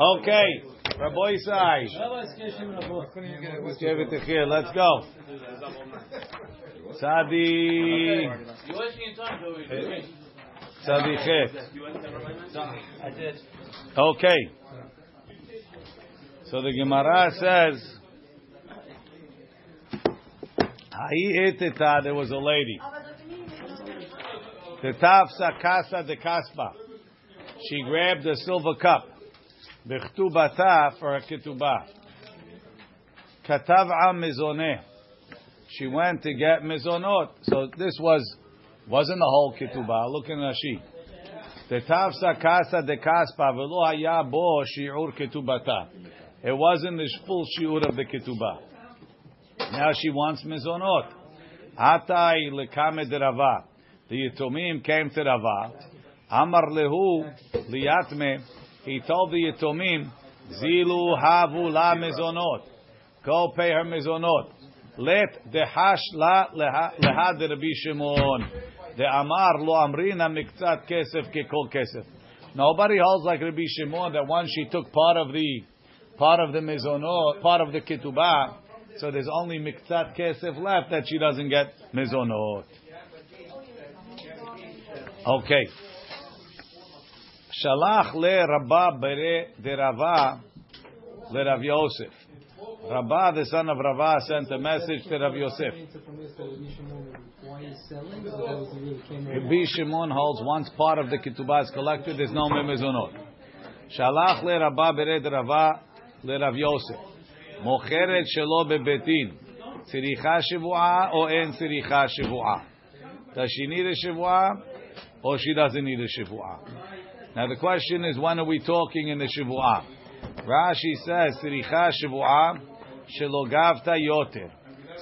Okay, Rabbi Isai. Let's give it to here. Let's go. Sadi. Sadi Chet. Okay. So the Gemara says, there was a lady. Tetav sakasa de kaspa. She grabbed a silver cup. B'chtubata for a ketubah. Katav am mizoneh. She went to get mizonot. So this was, wasn't the whole ketubah. Look in Rashi. Tetav sakasa de kaspa v'lo haya bo shi'ur ketubata. It wasn't the full shi'ur of the ketubah. Now she wants mizonot. Atai lekame de Rava. The Yitomim came to Rava. Amar lehu liyatme. He told the Yitomim, Zilu havu la mizonot. Go pay her mizonot. Let dehash la leha de Rabbi Shimon. The Amar lo amrina miktzat kesef kekol kesef. Nobody holds like Rabbi Shimon that once she took part of the part of the mizonot, part of the ketubah, so there's only miktzat kesef left that she doesn't get mizonot. Okay. Shalach le Rabba bere de Rava le Rav Yosef. Rabba, the son of Rava, sent a message to Rav Yosef. Rabbi Shimon holds once part of the ketubah is collected, there's no memezonot. Shalach le Rabba bere de Rava le Rav Yosef. מוכרת shelo bebetin. Ciricha shivua or en אין shivua. Does she need a shivua or she doesn't need a shivua? Now the question is, when are we talking in the Shavu'ah? Rashi says, Siricha Shavu'ah Shelogavta Yoter.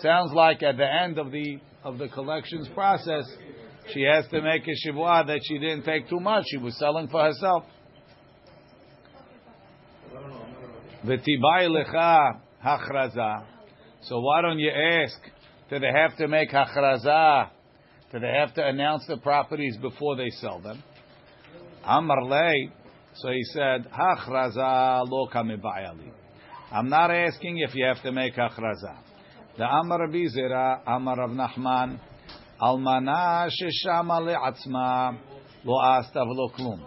Sounds like at the end of the of the collections process, she has to make a Shavu'ah that she didn't take too much. She was selling for herself. V'tibai lecha hachraza. So why don't you ask? Do they have to make hachraza? Do they have to announce the properties before they sell them? Amar lei. So he said, hachraza lo. I'm not asking if you have to make hachraza. The Amar Rabbi Zera, Amar Rav Nachman, Almana sheshama le'atzma lo asta v'lo klum.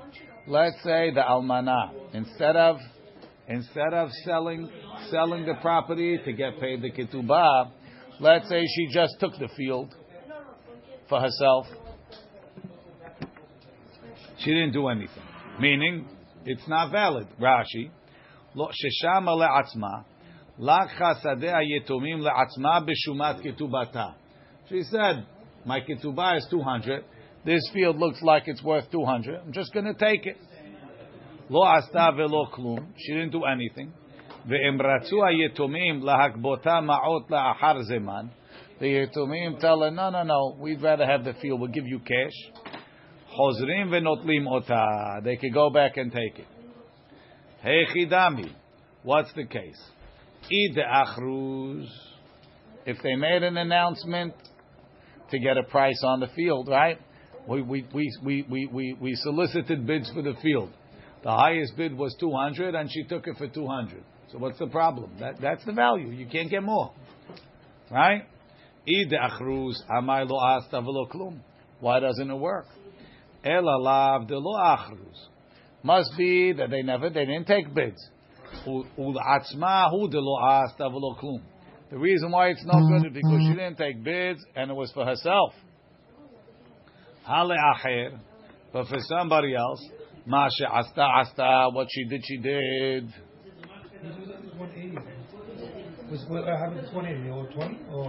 Let's say the almana, instead of instead of selling selling the property to get paid the ketubah, let's say she just took the field for herself. She didn't do anything. Meaning, it's not valid. Rashi, lo sheshama le'atzma, sadeh yetomim le'atzma b'shumat ketubata. She said, my ketubah is 200. This field looks like it's worth 200. I'm just going to take it. Lo asta velo klum. She didn't do anything. Ve'em ratzu yetomim lahakbota ma'ot la'achar zeman. The yetomim tell her, no, no, no, we'd rather have the field. We'll give you cash. Chozrim ve'notlim ota. They could go back and take it. Hey chidami. What's the case? Id achruz. If they made an announcement to get a price on the field, right? We, we, we, we, we, we, solicited bids for the field. The highest bid was 200 and she took it for 200. So what's the problem? That, that's the value. You can't get more. Right? Klum. Why doesn't it work? Ela lav de lo achruz. Must be that they never, they didn't take bids. Ul atzma hu de lo asta v'lo klum. The reason why it's not good is mm-hmm. because she didn't take bids and it was for herself. Hale acher, but for somebody else, ma asta asta, what she did, she did. Was what happened to 180 or 20 or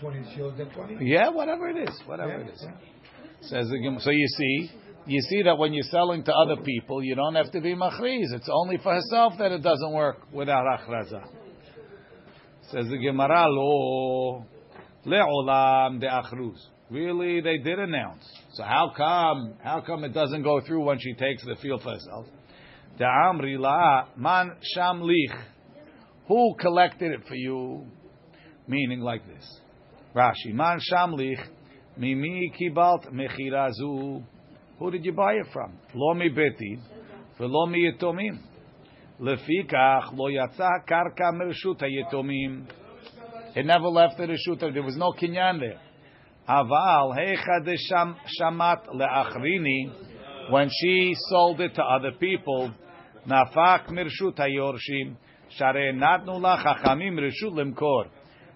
220? She owed them 20. Yeah, whatever it is, whatever Yeah, it is. Says the. So you see, you see that when you're selling to other people, you don't have to be machriz. It's only for herself that it doesn't work without achraza. Says the Gemara, lo le'olam de achruz. Really, they did announce. So how come? How come it doesn't go through when she takes the field for herself? De amri la man sham lich. Who collected it for you? Meaning like this. Rashi, man sham lich. Mimi kibalt mechirazu. Who did you buy it from? Lo mi beti, velo mi yitomim. Lefikach lo yatsa karka mershut yitomim. It never left the reshut. There was no kinyan there. Aval heichad shamat leachrini. When she sold it to other people, nafak mershut hayorshim. Share natnu la chachamim reshut limkor.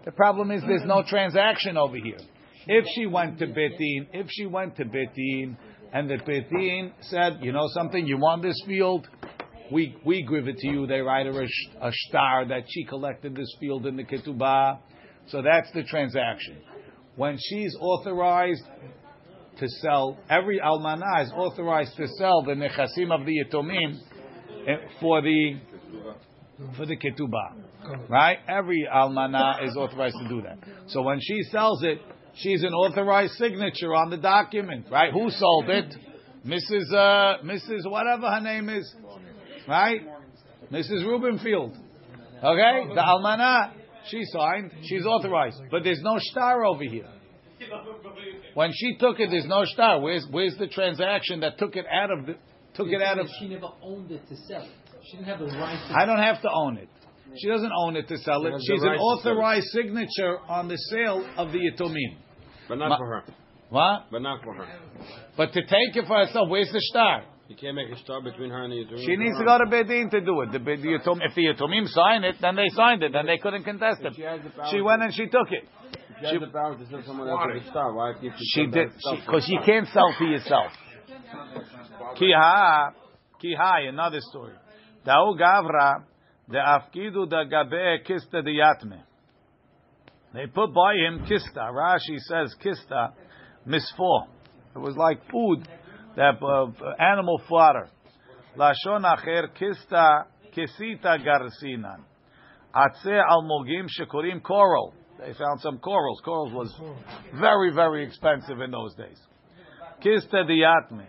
The problem is there's no transaction over here. If she went to Betin, if she went to Betin, and the Betin said, you know something, you want this field, we we give it to you. They write her a, a star that she collected this field in the ketubah. So that's the transaction. When she's authorized to sell, every almanah is authorized to sell the nechasim of the yatomim eh, for the for the ketubah, right? Every almanah is authorized to do that. So when she sells it, she's an authorized signature on the document, right? Who sold it? Mrs. Uh, Mrs. Whatever her name is, right? Mrs. Rubenfield. Okay, the almanah she signed, she's authorized, but there's no star over here. When she took it, there's no star. Where's where's the transaction that took it out of the took it out of? She never owned it to sell it. She didn't have the right to. I don't have to own it. She doesn't own it to sell it. has She's an right it. authorized signature on the sale of the yatomim. But not Ma- for her. What? But not for her. But to take it for herself, where's the star? You can't make a star between her and the Yatomim. She needs to go to Bedin to do it. The, Bed- the Yatom, if the Yatomim sign it, then they signed it, then they couldn't contest it. She has the power. She went and she took it. She has the power to sell someone else with a star. Why can't she? She did that because you can't sell to yourself. Kiha, kiha, another story. Dau gavra the afkidu da gabe kista de yatme. They put by him kista. Rashi says kista misfor. It was like food, that uh, animal fodder. Lashon acher kista kisita garsinan. Atze almogim shekorim coral. They found some corals. Corals was very, very expensive in those days. Kista diyatme.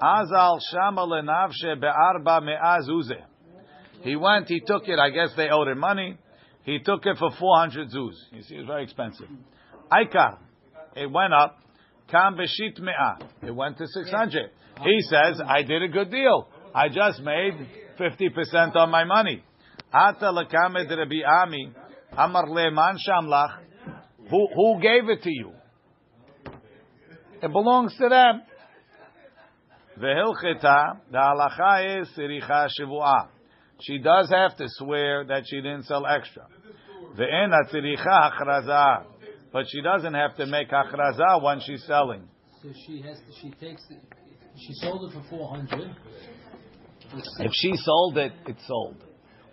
Azal shama lenavshe be'arba me'azuze. He went, he took it, I guess they owed him money. He took it for 400 zuz. You see, it was very expensive. Aikar. It went up. Kam beshit me'ah. It went to 600. He says, I did a good deal. I just made 50% on my money. Ata lekamed Rabbi Ami. Amar le'man shamlach. Who, who gave it to you? It belongs to them. Vehilcheta, the halacha is siricha shivu'ah. She does have to swear that she didn't sell extra. Ve'en atziricha hachraza. But she doesn't have to make hachraza when she's selling. So she has. To, she takes. The, she sold it for four hundred. If she sold it, it's sold.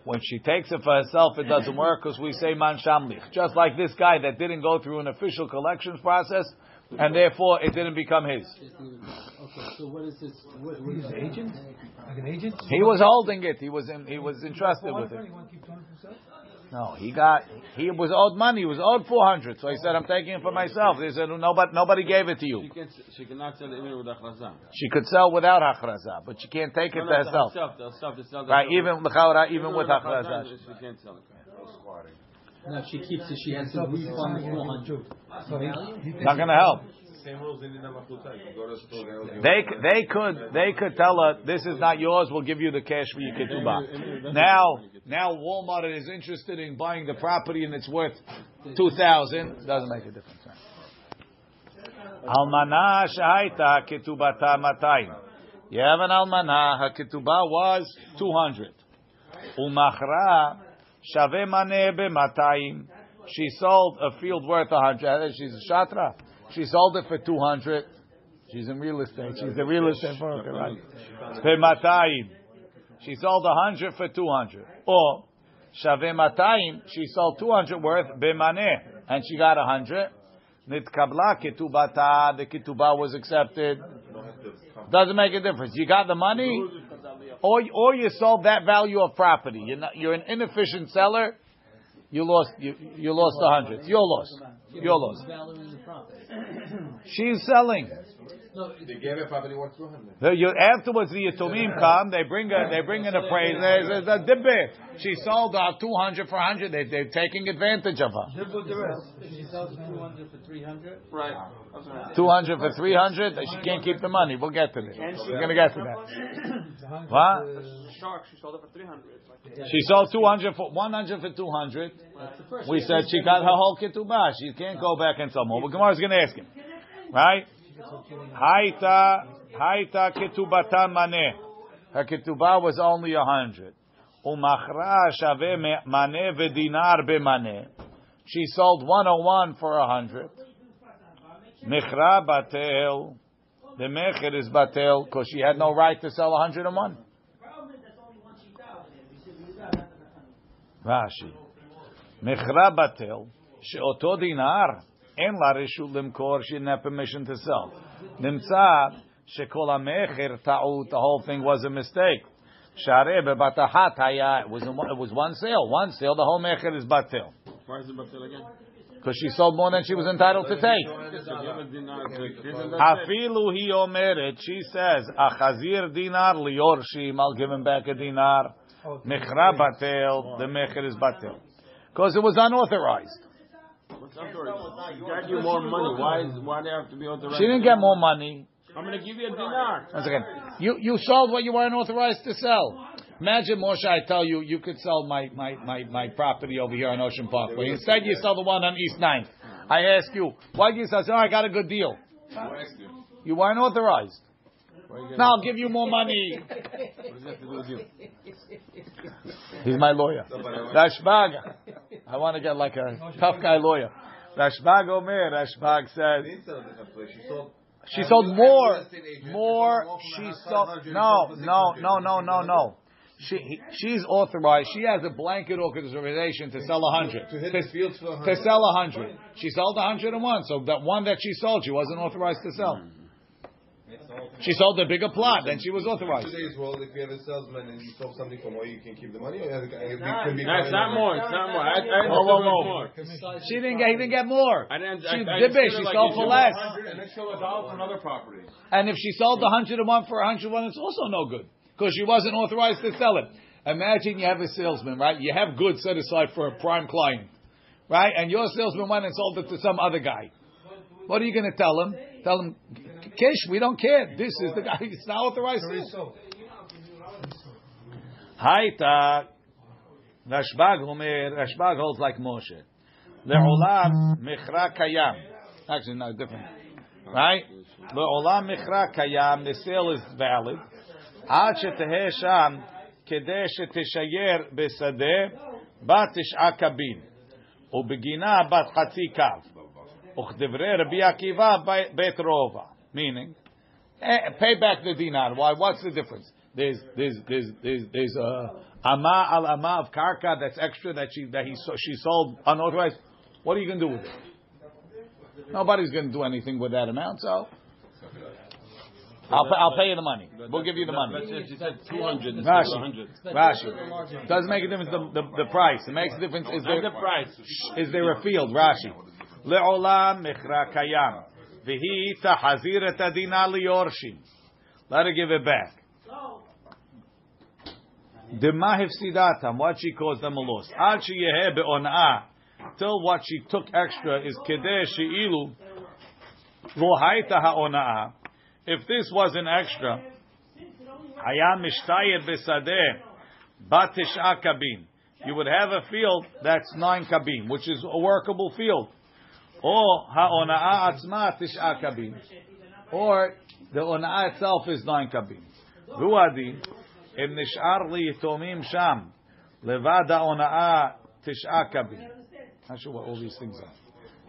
When she takes it for herself, it doesn't work because we say man shamlich. Just like this guy that didn't go through an official collections process, and therefore it didn't become his. Okay. So what is this? What, what He's is an agent? Like an agent? He was holding it. He was in, he was entrusted with it. You want to keep 20 himself? No, he got he was owed money. He was owed four hundred. So he said, "I'm taking it for myself." They said, "Nobody, nobody gave it to She you." can. She cannot sell it even with achraza. She could sell without hachraza, but she can't take it No, to herself. herself, herself, to sell the- Right? Even l'chaora, even with Even hachraza. She can't sell it. No, she keeps it. She has to refund the signing four it hundred. too. So he- he Not going to help. Same rules in Dinah Machuta. You go to the store, they They could they could tell her this is not yours. We'll give you the cash for your ketubah. Now now Walmart is interested in buying the property and it's worth two thousand. Doesn't make a difference. Almana shahaita ketubata matayim. You have an almana. Her ketubah was two hundred. Umachra shave maneh b'matayim. She sold a field worth a hundred. Uh, she's a shatra. She sold it for two hundred. She's in real estate. She's a real estate broker, right? B'matayim. She sold a hundred for two hundred. Or shave matayim. She sold two hundred worth b'maneh, and she got a hundred. Nitkabla ketubata. The ketubah was accepted. Doesn't make a difference. You got the money, or or you sold that value of property. You're not, you're an inefficient seller. You lost you, you lost a hundred. It's your loss. Your loss. Value in the property. She's selling. No, They gave it probably worth 200. The, you, afterwards, the Yatomim come. They bring a, they bring an appraisal. There's, there's a debate. She sold out two hundred for hundred. They, they're taking advantage of her. They put the rest. She sells two hundred for three hundred. Right. Two hundred for three hundred. She can't keep the money. We'll get to that. We're gonna get to that. What? Shark, she sold it for 300. She sold two hundred for one hundred for two hundred. That's the first. We said she got her whole ketubah. She can't go back and sell more. But Gemara's gonna ask him, right? Haita, haita ketubata mane. Her ketubah was only a hundred. Umachra shave maneh v'dinar b'maneh. She sold 101 for a hundred. Mechra batel. The mecher is batel because she had no right to sell 101. Rashi. Michra batel. She'oto dinar. אין לה רשות למכור, she didn't have permission to sell. נמצא שכל המכר טעות, the whole thing was a mistake. שהרי בבת אחת היה, it was, it was one sale, one sale, the whole מכר is batel. Why is it batel again? Because she sold more than she was entitled to take. So give a dinar to this and that's it. Afilu hi omeret, she says, achazir dinar liyorshim, I'll give him back a dinar. Mechra batel, the mecher is batel. Because it was unauthorized. got you more money. Why is why they have to be authorized? She didn't get more money. I'm gonna give you a dinar. Once again, you, you sold what you weren't authorized to sell. Imagine, Moshe, I tell you, you could sell my, my, my, my property over here on Ocean Park, Parkway. Instead, you sell the one on East 9th. I ask you, why do you sell? I oh, I got a good deal. You weren't authorized. Now I'll give you more money. What does that have to do with you? He's my lawyer. Rashbag. I want to get like a tough guy lawyer. Rashbag Omer. Rashbag says She didn't sell it different place. She sold. more, Real estate agent. more. She sold no, no, no, no, no, no. She he- she's authorized. She has a blanket authorization to sell a hundred. To hit To, fields for a to sell a hundred. She sold a hundred and one. So that one that she sold, she wasn't authorized to sell. Hmm. She sold a bigger plot, then she was authorized. Today's world, if you have a salesman and you sold something for more, you can keep the money. Or it can be No, it's not more. It's not more. I, I Whoa, whoa, whoa. more. She didn't get. He didn't get more. I didn't. She I, I did big. She like sold for less. and then show a dollar for another property. And if she sold the hundred and one for a hundred and one, it's also no good because she wasn't authorized to sell it. Imagine you have a salesman, right? You have goods set aside for a prime client, right? And your salesman went and sold it to some other guy. What are you going to tell him? Tell him, Kish, we don't care. This is the guy. It's not authorized. Three sale. sold. Haita, Rashbag Homer, Rashbag holds like Moshe. Le'olam mechra kayam. Actually, no, different. Right? Le'olam mechra kayam, the sale is valid. עד שתהא שם כדי שתשייר בשדה בת תשעה קבין ובגינה בת חצי קו וכדברי רבי עקיבא ב- בית רובע meaning eh, pay back the dinar why what's the difference there's there's there's there's, there's a ama al ama of karka that's extra that she that he she sold unauthorized what are you going to do with it nobody's going to do anything with that amount so I'll pay, I'll pay you the money. We'll give you the money. She said 200 instead of Rashi. 100. Rashi. Doesn't make a difference the, the, the price. It makes a difference is there, the price. is there a field. Rashi. Le'olam mechra kayam. Adina liyorshim. Let her give it back. Dema hefsidatam. What she caused them a loss. Ad sheyeheh be'on'ah. Till what she took extra is kedeh she'ilu. lohaita ha'on'ah. If this was an extra, besadeh. You would have a field that's nine kabin, which is a workable field. Or atzma. Or the ona'a itself is nine kabin. Ruadi, im nish'ar li yitomim sham, levad ha'ona'a tish'a kabin. Not sure what all these things are.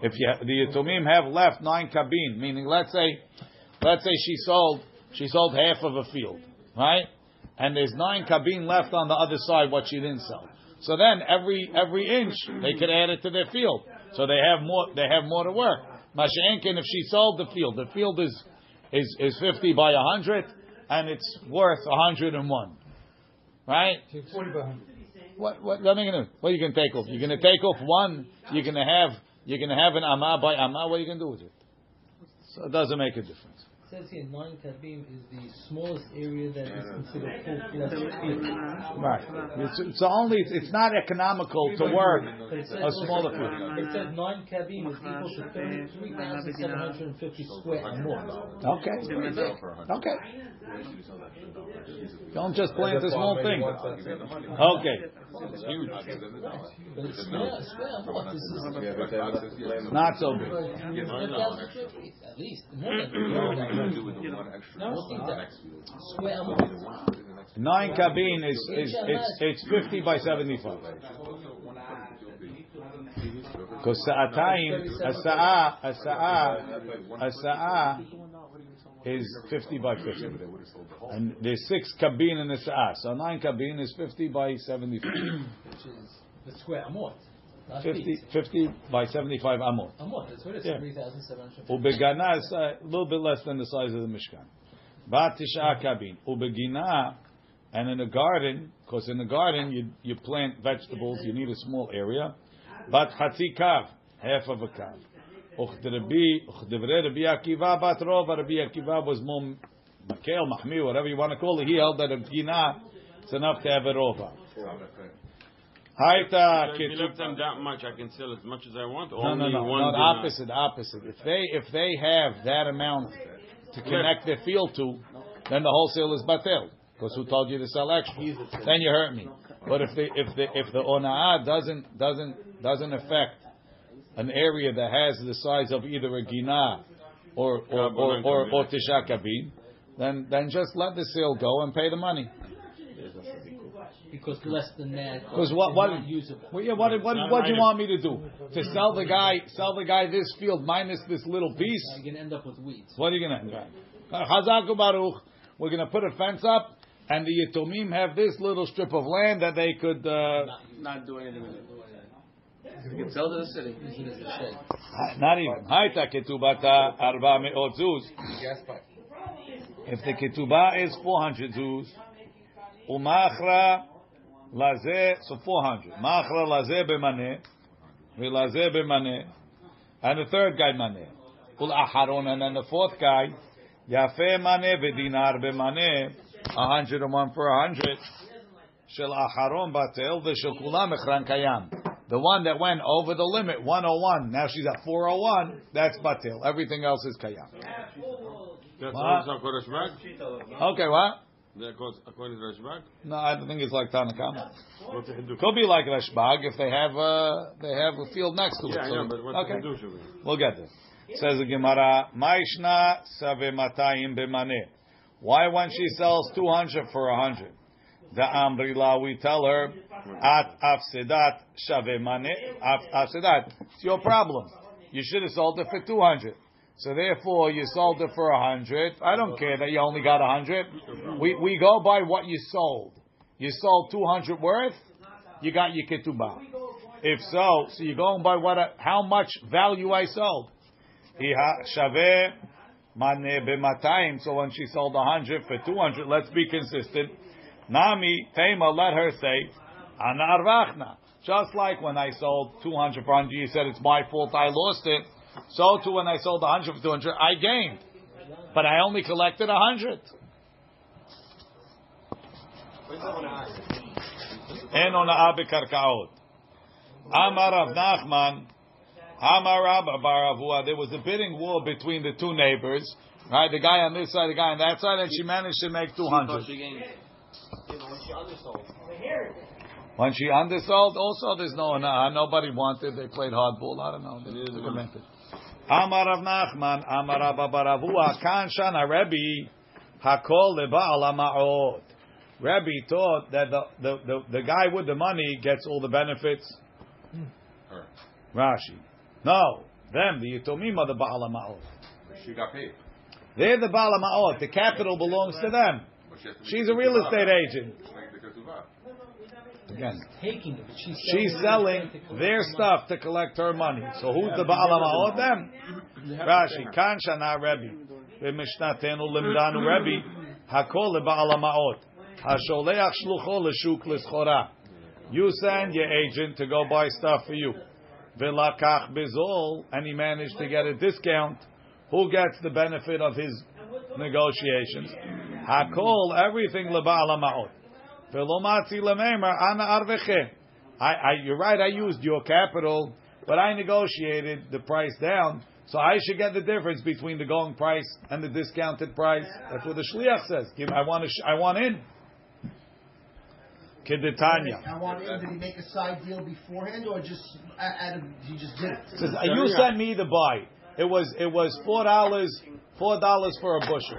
If you, the yitomim have left nine kabin, meaning let's say, let's say she sold, she sold half of a field, right? And there's nine kabin left on the other side, what she didn't sell. So then every every inch they could add it to their field, so they have more they have more to work. Mashenkin, if she sold the field, the field is is is fifty by hundred, and it's worth hundred and one, right? Forty by hundred. What what what are you gonna? What are you gonna take off? You're gonna take off one. You're gonna have you're gonna have an amah by amah. What are you gonna do with it? So it doesn't make a difference. Says here nine kabim is the smallest area that is considered full-fledged field. Right. It's, it's only it's not economical to work But a smaller also- field. It says nine kabim is equal to thirty-three thousand seven hundred and fifty square and more. Okay. Okay. Don't just plant a small thing. Okay. It's huge. But it's square, square and more. This is Yeah, but then let's plan- Not so big. ten thousand square feet at least. More than more than that. No, I don't think that. Square and more. Nine cabin is, is it's it's fifty by seventy five. Because sa'atayim, a sa'a, a sa'a, a sa'a is fifty by fifty, and there's six cabin in the sa'a. So nine cabin is fifty by seventy five. Which is the square amot. Not 50, 50 by seventy five amot. Amot, that's what it is, Yeah. three thousand seven hundred fifty. Ubegana is uh, a little bit less than the size of the Mishkan. Bat tisha kabin. Ubegina, and in a garden, because in the garden you, you plant vegetables, you need a small area. Bat hatzi kav, half of a kav. Uchderebi, uchdevre Rabbi Akiva bat rova. Rabbi Akiva was more makel, mahmi, whatever you want to call it. He held that a gina, it's enough to have a rova. Haita If you left them that much, I can sell as much as I want. no, no, Only no, one no. The opposite, opposite. If they if they have that amount to connect their field to, then the wholesale is batel. Because who told you to sell extra? Then you hurt me. But if the if the if the onaa doesn't doesn't doesn't affect an area that has the size of either a gina or or or, or, or tisha kabin, then then just let the sale go and pay the money. Because less than that. Because what is what usable. well, yeah, what what what do you want me to do? To sell the guy sell the guy this field minus this little piece? You're gonna end up with weeds. What are you gonna? end up? Chazaku Baruch. We're gonna put a fence up, and the Yitomim have this little strip of land that they could. Uh, Not do anything with it. You can sell to the city. Use it as a shed. not even. Haita ketubata arba me'ot zuz. If the ketubah is four hundred zuz, umachra lazeh so four hundred. Machra lazeh b'maneh, v'lazeh b'maneh, and the third guy maneh. Ul aharon, and then the fourth guy, yafeh maneh v'dinar b'maneh, a hundred and one for a hundred. Shel aharon batel v'shel kulam echran kayam. The one that went over the limit, 101. Now she's at 401. That's batil. Everything else is kayam. That's What? also according to Rashbag? Okay, what? According to Rashbag? No, I don't think it's like Tanakama. Could be like Rashbag if they have uh, they have a field next to it. Yeah, So- know, but what's okay, the we'll get there. Says the Gemara, Maishna save matayim b'maneh. Why when she sells 200 for a 100? The Amrila, we tell her, at afsedat shave maneh, af- afsedat. It's your problem. You should have sold it for 200. So therefore, you sold it for a 100. I don't care that you only got a 100. We, we go by what you sold. You sold 200 worth, you got your ketubah. If so, so you're going by what, I- how much value I sold. Shaveh maneh b'matayim. So when she sold a 100 for 200, let's be consistent. Nami Tema, let her say, Ana arvachna. Just like when I sold 200 for 100, you said it's my fault, I lost it. So too when I sold 100 for 200, I gained. But I only collected 100. En ona karkaot. Amar Rav Nachman, Amar Rabba bar Avuha. There was a bidding war between the two neighbors, right? The guy on this side, the guy on that side, and she managed to make 200. She gained. When she undersold, also there's no nobody wanted. They played hardball. I don't know. They advantage. Amar Rav Nachman, Amar Rabba bar Avuha, Kan Shana Rebbe, Hakol Lebaal Ma'od. Rebbe taught that the, the, the, the guy with the money gets all the benefits. Rashi. No, them, the Yitomim are the Baal Ma'od. She got paid. They're the Baal Ma'od. The capital belongs to them. But she has to make She's a real estate agent. She makes the ketubah. Again. Taking it, but she's selling She's it selling their money. stuff to collect her money. So who's the Baal Ma'od? Them. Rashi, Kan Shana Rebbe. V'mishnatenu limdanu Rebbe. Hakol leBaal Ma'od. Hasholeach shlucho l'shuk l'schora. You send your agent to go buy stuff for you. V'lakach bezol, and he managed to get a discount. Who gets the benefit of his negotiations. Hakol, everything leba'al ha'ma'ot. I, I, you're right. I used your capital, but I negotiated the price down, so I should get the difference between the going price and the discounted price. That's what the shliach says. I want to. Sh- I want in. Kedetanya. I want in. Did he make a side deal beforehand, or just at, he just did it? Says, uh, you sent me the buy. It was it was four dollars four dollars for a bushel.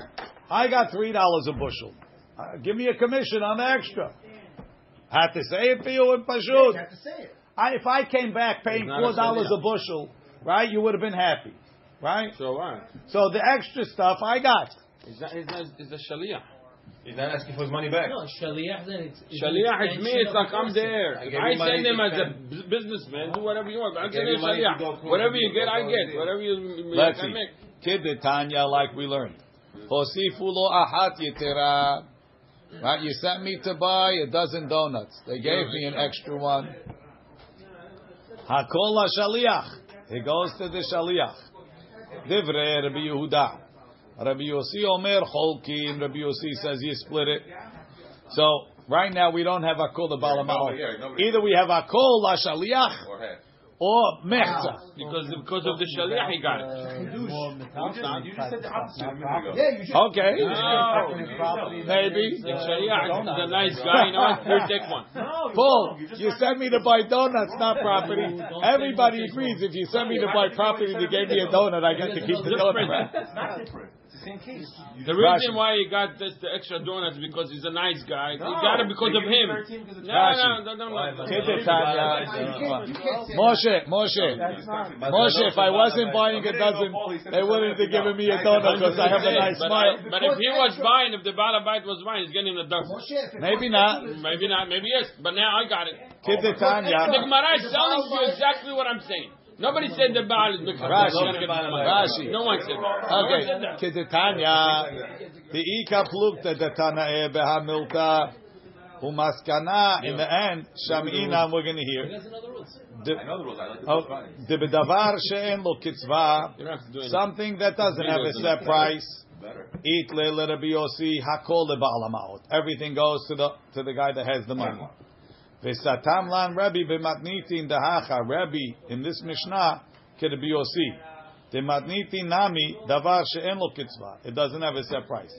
I got three dollars a bushel. Uh, give me a commission on the extra. Had to say it for you in You Pashut. have to say it. I, if I came back paying four dollars a bushel, right, you would have been happy, right? So what? So the extra stuff I got. Is that is that is the shaliach? He's not asking for his money back. No, shaliach then it's. it's Shaliach an is me. It's like I'm there. I If gave I send him as a spend. b- businessman, do whatever you want. I'm gave sending you money to go shaliach. Whatever you get, I get. Whatever you Let's I see. make. Kid the Tanya, like we learned. Hosifu lo ahat yitera. Right, you sent me to buy a dozen donuts. They gave me an extra one. Hakol shaliach. It goes to the shaliach. Divrei Rabbi Yehuda. Rabbi Yossi Omer Cholkin. Rabbi Yossi says you split it. So right now we don't have hakol the balamao. Yeah, Either we have hakol la shaliach Or half. mechza. Because because of the shaliach, he got it. You just said the opposite a minute ago. Yeah, you should. Okay. No. Maybe. The shaliach is a nice guy. You know what? Here, take one. Paul, you sent me to buy donuts, not property. Everybody agrees. If you send me to buy property, they gave me a donut, I get to keep the donut. It's not different. It's the same case. The reason why he got this the extra donuts is because he's a nice guy. he got it because of him. No, no, no, no, no. Kid the Tanya. You can't, you can't say Moshe, Moshe, Moshe, if I wasn't buying a dozen, they wouldn't have given me a donut because I have a nice smile. but if he was buying, if the Balabite was buying, he's getting a dozen. Moshe, if it Maybe not. Maybe not, maybe yes, but now I got it. Kid oh, the The Gemara is telling you exactly what I'm saying. Nobody said the Baal is Mekhabel. Rashi. He's gonna get the money. Rashi. No one said that. No one said Okay, that. Kid the Tanya. The Ika Plukta the Tanae Beha Milta. Umaskana, in the end, Shamina, we're going to hear. That's another rules. The- the rules. I like the Oh, rules. the bedavar she'en lo kitzva, You don't have to do anything. something that doesn't have a set price. Better. Eat le le Rabbi Yossi hakol leba'al ha'ma'ot. Everything goes to the to the guy that has the money. V'satam lan Rabbi b'matnitin dahacha. Rabbi in this Mishnah ke Rabbi Yossi. The matnitin nami davar she'en lo kitzva. It doesn't have a set price.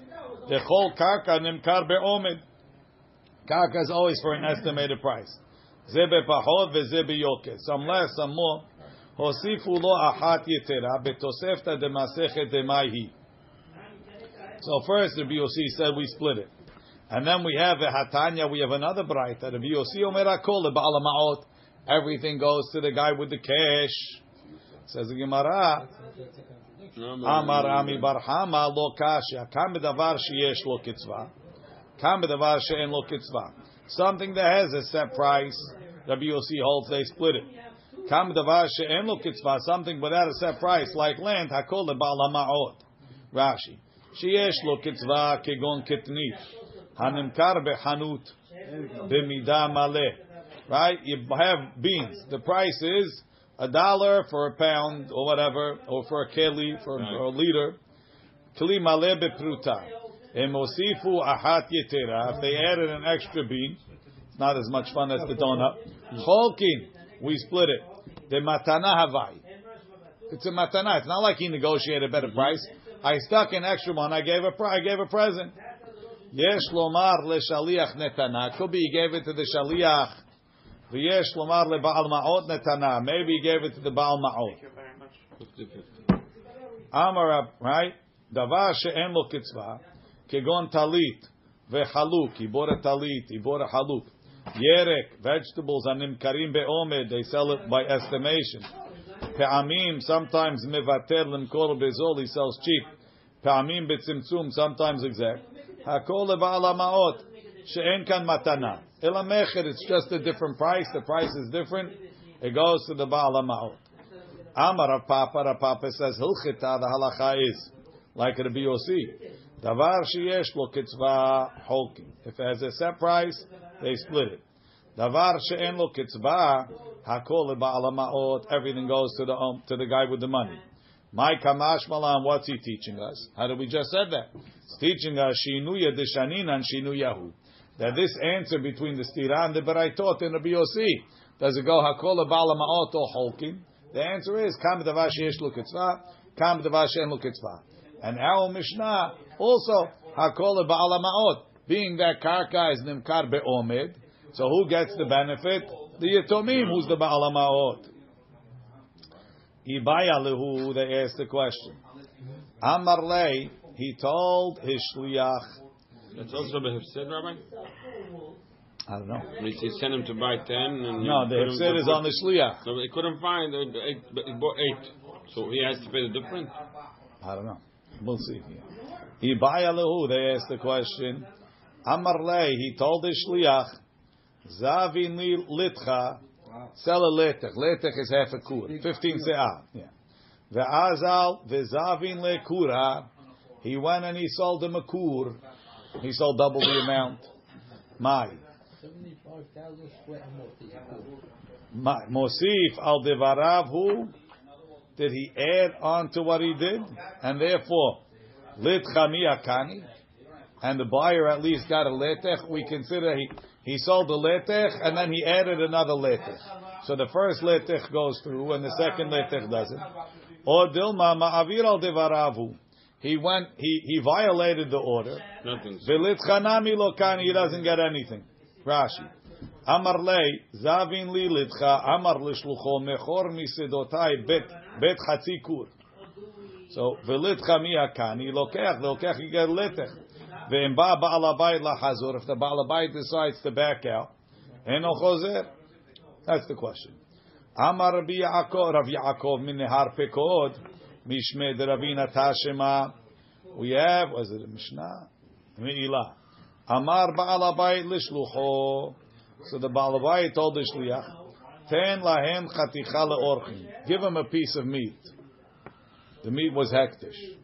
The chol karka nimkar be'omed. Karka is always for an estimated price. זה בפחות וזה ביוקר. Some less, some more. הוסיפו לו אחת יתרה בתוספתא דמסכת דמאי היא. So first, Rabbi Yossi said we split it. And then we have a Hatanya, we have another bright. Rabbi Yossi omer hakol leba'al ha'ma'ot. Everything goes to the guy with the cash. Says the Gemara, Amar. Ami bar Hama lo kashya. Kam bedavar sheyesh lo kitzva. Kam bedavar she'en lo kitzva. Something that has a set price. Rabbi Yossi holds they split it. Kam bedavar she'en lo kitzva. Something without a set price, like land, hakol leba'al ha'ma'ot. Rashi. Sheyesh lo kitzva kegon kitnit. Hanimkar behanut. B'midah maleh. Right? You have beans. The price is a dollar for a pound or whatever, or for a keli, for, for a liter. Kli maleh bepruta. Emosifu ahat yetera. If they added an extra bean, it's not as much fun as the donut. Cholkin, we split it. The matana havai. It's a matana. It's not like he negotiated a better price. I stuck an extra one. I gave a I gave a present. Yesh lomar leshaliach netana. Could be he gave it to the shaliach. V'yesh lomar lebaal ma'ot netana. Maybe he gave it to the baal ma'ot. Amar, right? Davar she'en lo kitzva. Kegon talit. Ve'chaluk. He bought a talit. He bought a haluk. Yerek. Vegetables. Animkarim be'omed. They sell it by estimation. Pe'amim. Sometimes mevater lemkor bezol. He sells cheap. Pe'amim betzimtzum. Sometimes exact. Hakol lebaal ha'ma'ot. She'en kan matana. Ela mecher. It's just a different price. The price is different. It goes to the baal ha'ma'ot. Amar Papa, Papa says, Hilchita, the halacha is, like Rabbi Yossi, Davar sheyesh lo kitzva holkin. If it has a set price, they split it. Davar she'en lo kitzva, hakol leba'al ha'ma'ot, everything goes to the, um, to the guy with the money. My kamash malan, what's he teaching us? How did we just said that? It's teaching us shinuya deshanin and shinuyahu. That this answer between the stira and the beraitot in Rabbi Yossi does it go hakol bala ma'ot or holkin? The answer is kam davar sheyesh lukitzva, kam davar she'en lukitzva. And our Mishnah also hakol ba'ala ma'ot, being that karka is nimkar be'omed. So who gets the benefit? The yatomim, who's the ba'ala ma'ot. Ibaya lehu, they asked the question. Amar lei, he told his shliach. That's also the Behefsid, Rabbi? I don't know. He he sent him to buy ten, and No, he the hefsed is on the shliach. No, he couldn't find uh, eight, but he bought eight, so he has to pay the difference. I don't know. We'll see. Ibaya lehu, they asked the question. Amar lei, he told his shliach, Zavin li litcha, sell a letech. Letech is half a kur, 15 se'ah. Yeah. Ve'azal, ve'zavin le kura, he went and he sold him a kur. He sold double the amount. My. Seventy-five thousand sweat amot. Ma- Mosif al devarav hu, did he add on to what he did? And therefore, lit chami akani, and the buyer at least got a letech, we consider he, he sold the letech and then he added another letech. So the first letech goes through and the second letech doesn't. Or dilma ma'avir al devaravu. He went, he, he violated the order. Nothing. Velit chanami lokani, he doesn't get anything. Rashi. Amar lei, zavin li litcha, amar lishlucho, mechor misedotai bet, bet chatzi kur. So, velitcha mi akani, lokech, lokech, you get letech. If the ba'al habayit decides to back out. That's the question. Amar Rabbi Yaakov, Rav Yaakov min nehar pekod, mishme de Ravina tashema. We have, was it a Mishnah? Me'ilah. Amar ba'al habayit lishlucho. So the ba'al habayit told the shliach, ten lahem chaticha le'orchim. Give him a piece of meat. The meat was hektish.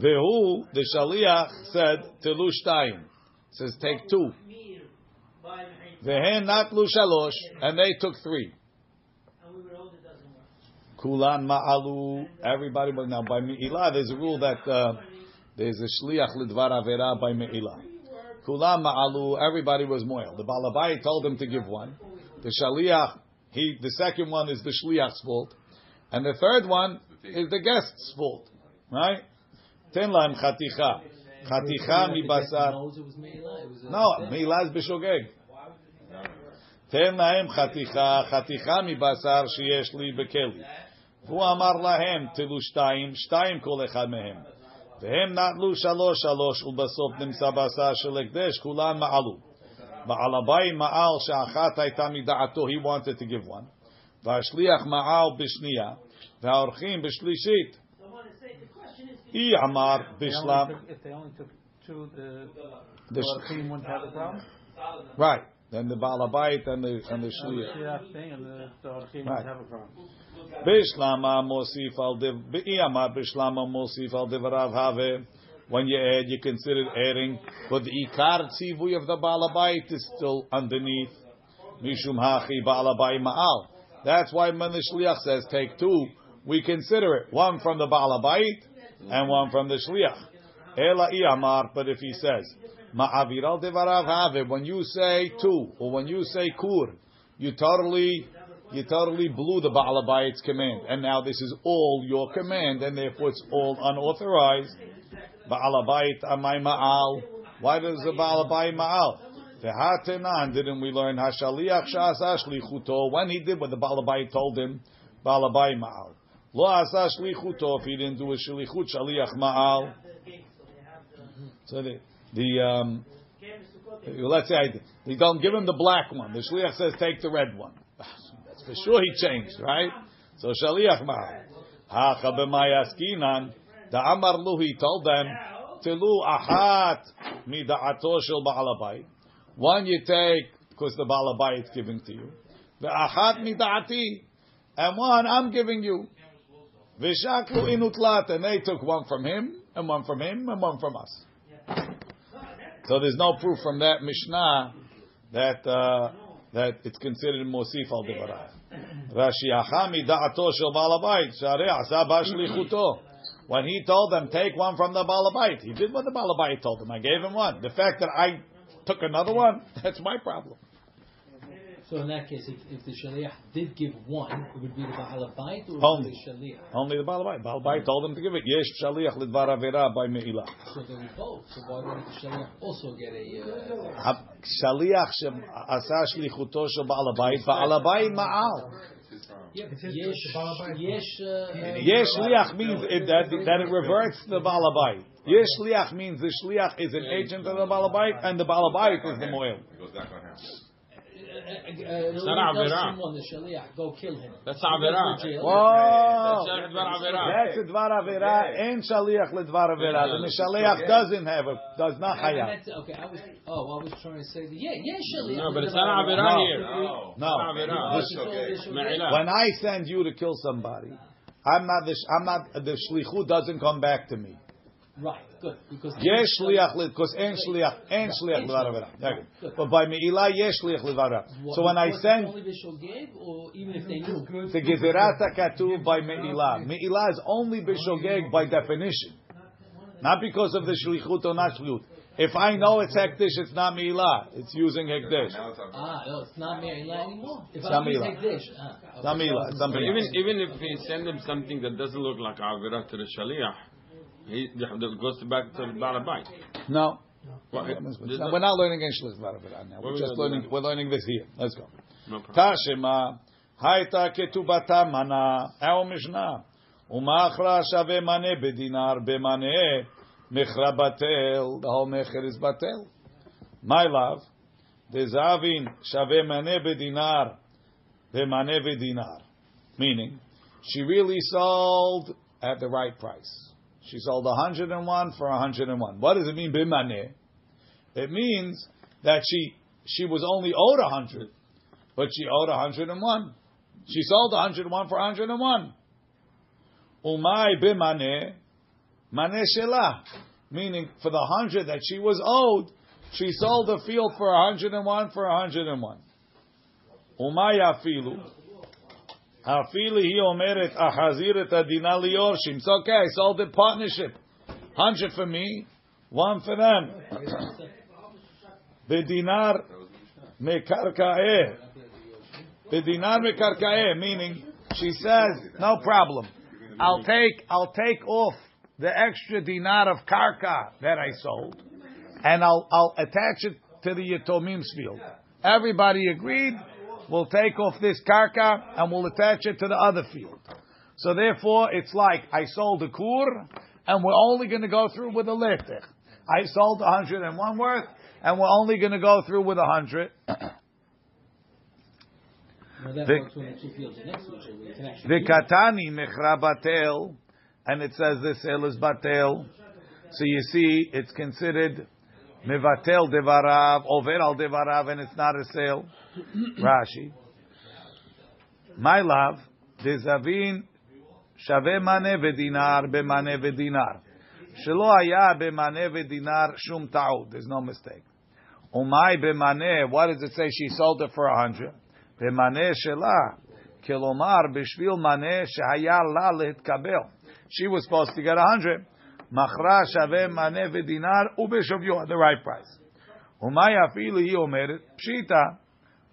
Vehu, the shaliach said, telu shtayim. Says, take two. Vehen natlu shalosh, and they took three. Kulan ma'alu, everybody, but now by Me'ilah, there's a rule that uh, there's a shliach lidvar avera by Me'ilah. Kulan ma'alu, everybody was moil. The balabai told him to give one. The shaliach, he, the second one is the shliach's fault. And the third one is the guest's fault. Right? Was Me'ilah. It was a No, Me'ilah is b'shogeg. תן להם חתיכה, חתיכה מבשר שיש לי בכלי. והוא אמר להם, תלו שתיים, שתיים כל אחד מהם. והם נטלו שלוש שלוש, ובסוף נמצא בשר של הקדש, כולם מעלו. בעל הבית מעל שאחת הייתה מדעתו, he wanted to give one. והשליח מעל בשנייה, והאורחים בשלישית. Amar Bishlam. If they only took two, the, the wouldn't have a problem? Right. Then the Balabait and the and the Shliach. thing and the, the right. have a problem. Bishlama Mosif al Biyama Bishlama Mosif al Devarav Have. When you add, you consider adding, but the Ikar Tzivui of the Balabait is still underneath. Mishum Hachi Balabai Ma'al. That's why when the Shliach says take two, we consider it one from the Balabait and one from the shliach. Ela iyamar, but if he says ma'avir al divarav have, when you say two or when you say kur, you totally you totally blew the Ba'alabayit's command. And now this is all your command, and therefore it's all unauthorized. Ba'alabayit amay ma'al. Why does the Ba'alabayit ma'al? V'hatenan, didn't we learn Hashaliach sha'asa shlichuto? When he did what the Ba'alabayit told him, Ba'alabayit ma'al. Lo asa shlichuto, if he didn't do a shlichut, shaliach ma'al. So the, the um, let's say I, they don't give him the black one. The shliach says take the red one. That's for sure he changed, right? So shaliach ma'al. Hacha b'mayaskinan. The amar lu he told them tilu ahat mida'ato shel ba'alabayit. One you take because the ba'alabayit is giving to you. The ahat mida'ati. And one I'm giving you. V'shaklu inutlat. And they took one from him, and one from him, and one from us. So there's no proof from that Mishnah that uh, that it's considered Mosif al Devarav. Rashi Achami da'ato shel balabait sharei asa bashlichuto. When he told them take one from the balabait, he did what the balabait told him. I gave him one. The fact that I took another one, that's my problem. So in that case, if, if the shaliach did give one, it would be the baalabait or Only. the shaliach. Only the balabait. Balabait told him to give it. Yesh shaliach lidvar avera by me'ilah. So they were both. So why wouldn't the shaliach also get a? Uh, שליח שעשה שליחותו של בעל הבית, בעל הבית מעל. yeah, It says yesh, the baalabait. yesh, uh, יש שליח means it, that, that it reverts to the בעל הבית. יש שליח means the shliach is an agent of the בעל הבית, and the בעל הבית is the moel. it's not Avera. the Shaliach, go kill him. That's Avera. Whoa! That's a Dvar Avera and Shaliach le dvar Avera. The shaliach doesn't have a, does not Hayah. Okay, I was, oh, I was trying to say, yeah, yeah, Shaliach. No, but it's not Avera here. No. No. When I send you to kill somebody, I'm not the, I'm not, the Shlichu doesn't come back to me. Right, good. Because yes shliach because en shliach en shliach levarah. But by meila yes shliach levarah. So when I send, only bishul gave, or even if they. Mm-hmm. The gezerata katu by meila. Meila is only bishogeg by definition, not because of the shlichut or not shlichut. If I know it's hekdesh, it's not meila. It's using hekdesh. Ah, no, it's not meila anymore. If it's not meila. Ah. It's not meila. It's not. Even even if we send them something that doesn't look like avirah to the shaliach. He goes back to Balabite. No. Well, it, we're not learning English Barabara now. We're just learning. We're learning this here. Let's go. Tashema ha'ita ketubata mana. Our Mishnah. Umachra shave mane bedinar bemane mechra batel. The whole mecher is batel. My love, the zavin shave mane bedinar bemane bedinar. Meaning, she really sold at the right price. She sold 101 for 101. What does it mean, bimane? It means that she she was only owed 100 but she owed 101. She sold 101 for 101. Umay bimane, mane shela, meaning for the 100 that she was owed, she sold the field for 101 for 101. Umay afilu, afilu hi omeret ahazir adina liorshim. It's okay, I sold it partnership. 100 for me, one for them. Bedinar mekarkaeh. Bedinar mekarkaeh, meaning she says, no problem. I'll take I'll take off the extra dinar of karka that I sold, and I'll I'll attach it to the yatomim's field. Everybody agreed. We'll take off this karka and we'll attach it to the other field. So therefore, it's like I sold a kur, and we're only going to go through with a letech. I sold 101 worth, and we're only going to go through with 100. Now that Vic- works when the two fields are next to each other. You can actually. Vikatani mechra batel, and it says the sale is batel. So you see, it's considered mevatel devarav, over al devarav, and it's not a sale. Rashi. My love, dezavin shave mane vedinar bemane vedinar. Shelo haya bemane vedinar shum ta'ud. There's no mistake. Umay bemane, what does it say? She sold it for a hundred. במנה שלה, כלומר בשביל מנה שהיה לה להתקבל. She was supposed to get a hundred. Machra shaveh mane v'dinar ubeshavyo, at the right price. Umaya filu, he omerit, pshita,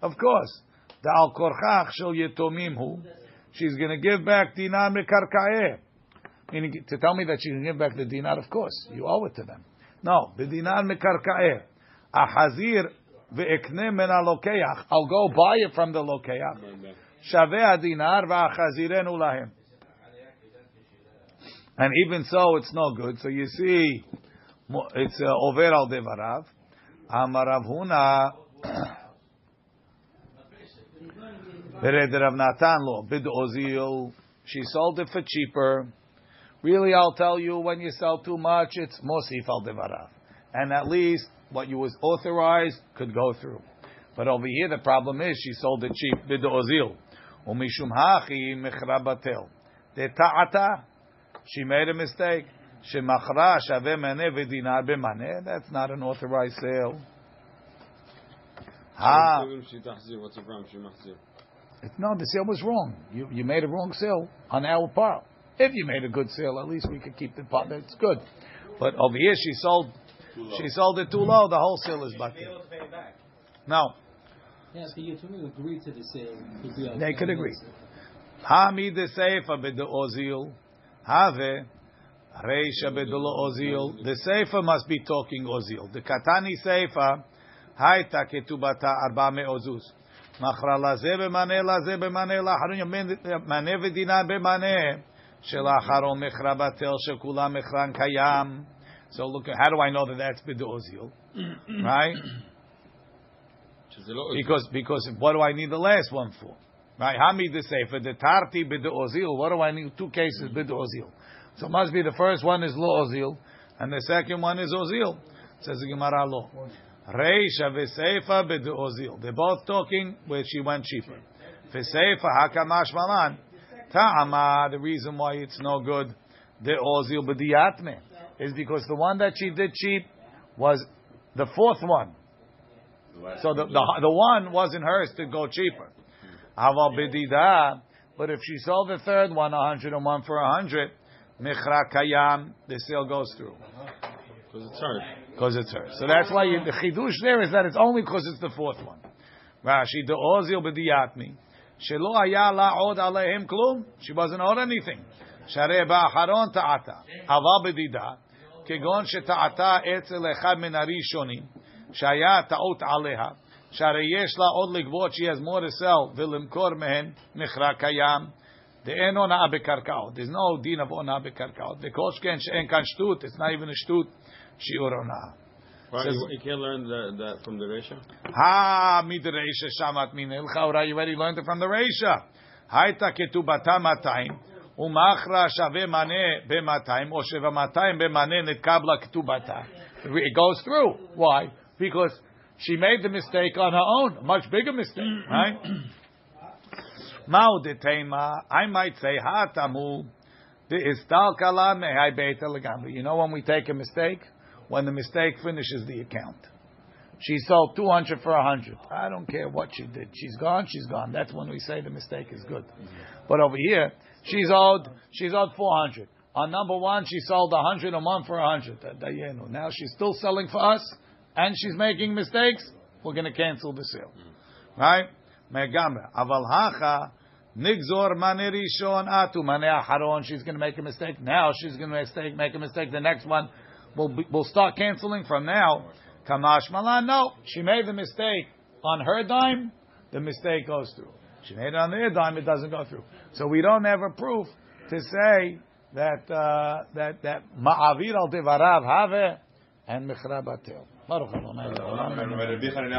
of course, the al korchach shel yetomim hu, she's going to give back dinar mekarkaeh. Meaning, to tell me that she can give back the dinar, of course, you owe it to them. No, v'dinar dinar mekarkaeh. Ahazir ve'ekne men alokeach. I'll go buy it from the lokeach. Shaveh dinar va'achazirenu lahem. And even so, it's no good. So you see, it's uh, over al devarav. Amar Rav Huna, Rav lo. She sold it for cheaper. Really, I'll tell you, when you sell too much, it's mosif al devarav. And at least what you was authorized could go through. But over here, the problem is she sold it cheap bid ozil. Umishum hachi mechra batel. De ta'ata, she made a mistake. Shemachra shaveh maneh v'dinar b'maneh. That's not an authorized sale. Ha. It's, no, the sale was wrong. You, you made a wrong sale on our part. If you made a good sale, at least we could keep the part It's good. But over here, she sold, she sold it too low. The whole sale is back. No. Yeah, so you agreed to the sale. They could agree. Hamid the sefer b'de Ozil. Have reisha b'de lo ozil. The seifa must be talking ozil. The katani seifa. Hayta ketubata arba me ozus. מכרה לזה במנה לזה במנה לאחרון מנה ודינה במנה שלאחרון מכרה בטל שכולם מכרן קיים. So look, how do I know that that's bid'ozil? right? שזה לא... Because because what do I need the last one for? Right? Hamid the sefer the tarti bid'ozil. What do I need? Two cases bid'ozil. So must be the first one is lo ozil, and the second one is ozil. Says the Gemara lo. Reisha v'seifa bid'ozil. They're both talking where she went cheaper. V'seifa hakamash malan. Ta'ama. The reason why it's no good the ozil b'diyatme is because the one that she did cheap was the fourth one. So the, the the one wasn't hers to go cheaper. Aval bidida, but if she sold the third one, a hundred and one for a hundred, michra kayam, the sale goes through Because it's hard. because it's hers. So that's why you, the chidush there is that it's only because it's the fourth one. Rashi the ozil b'diyatmi shelo haya la od alehem klum. She wasn't owed anything. Sharei ba'acharon ta'ata. Aval b'dida כגון שטעתה אצל אחד מן הראשונים, שהיה טעות עליה, שהרי יש לה עוד לגבות, she has more to sell, ולמכור מהן מכרה קיים, דאין הונאה בקרקעות. There's no דין of הונאה בקרקעות. וכל שכן שאין כאן שטות, it's not even a שטות, שיעור הונאה. Right, Says- you, you can't learn that, that from the Resha? Ha midreisha shamat min ilcha. You already learned it from the reisha. Haita ketubata matayim. Umachra shave mane b'matayim or sheva matayim b'mane netkabla ketubata. It goes through. Why? Because she made the mistake on her own, a much bigger mistake, right? Mao detema. I might say ha tamu. The istal kala mehai beita legamri. You know when we take a mistake? When the mistake finishes the account. She sold 200 for 100. I don't care what she did. She's gone, she's gone. That's when we say the mistake is good. But over here, she's owed, she's owed 400. On number one, she sold 100 a month for 100. Uh, Now she's still selling for us, and she's making mistakes. We're going to cancel the sale. Right? Megamra. Aval hacha, nigzor mane rishon atu mane aharon. She's going to make a mistake. Now she's going to mistake, make a mistake. The next one, we'll, be, we'll start canceling from now. Kamash malan, no. She made the mistake on her dime, the mistake goes through. She made it on their dime, it doesn't go through. So we don't have a proof to say that uh, that that ma'avir al devarav have and michra batel. Baruch Adonai.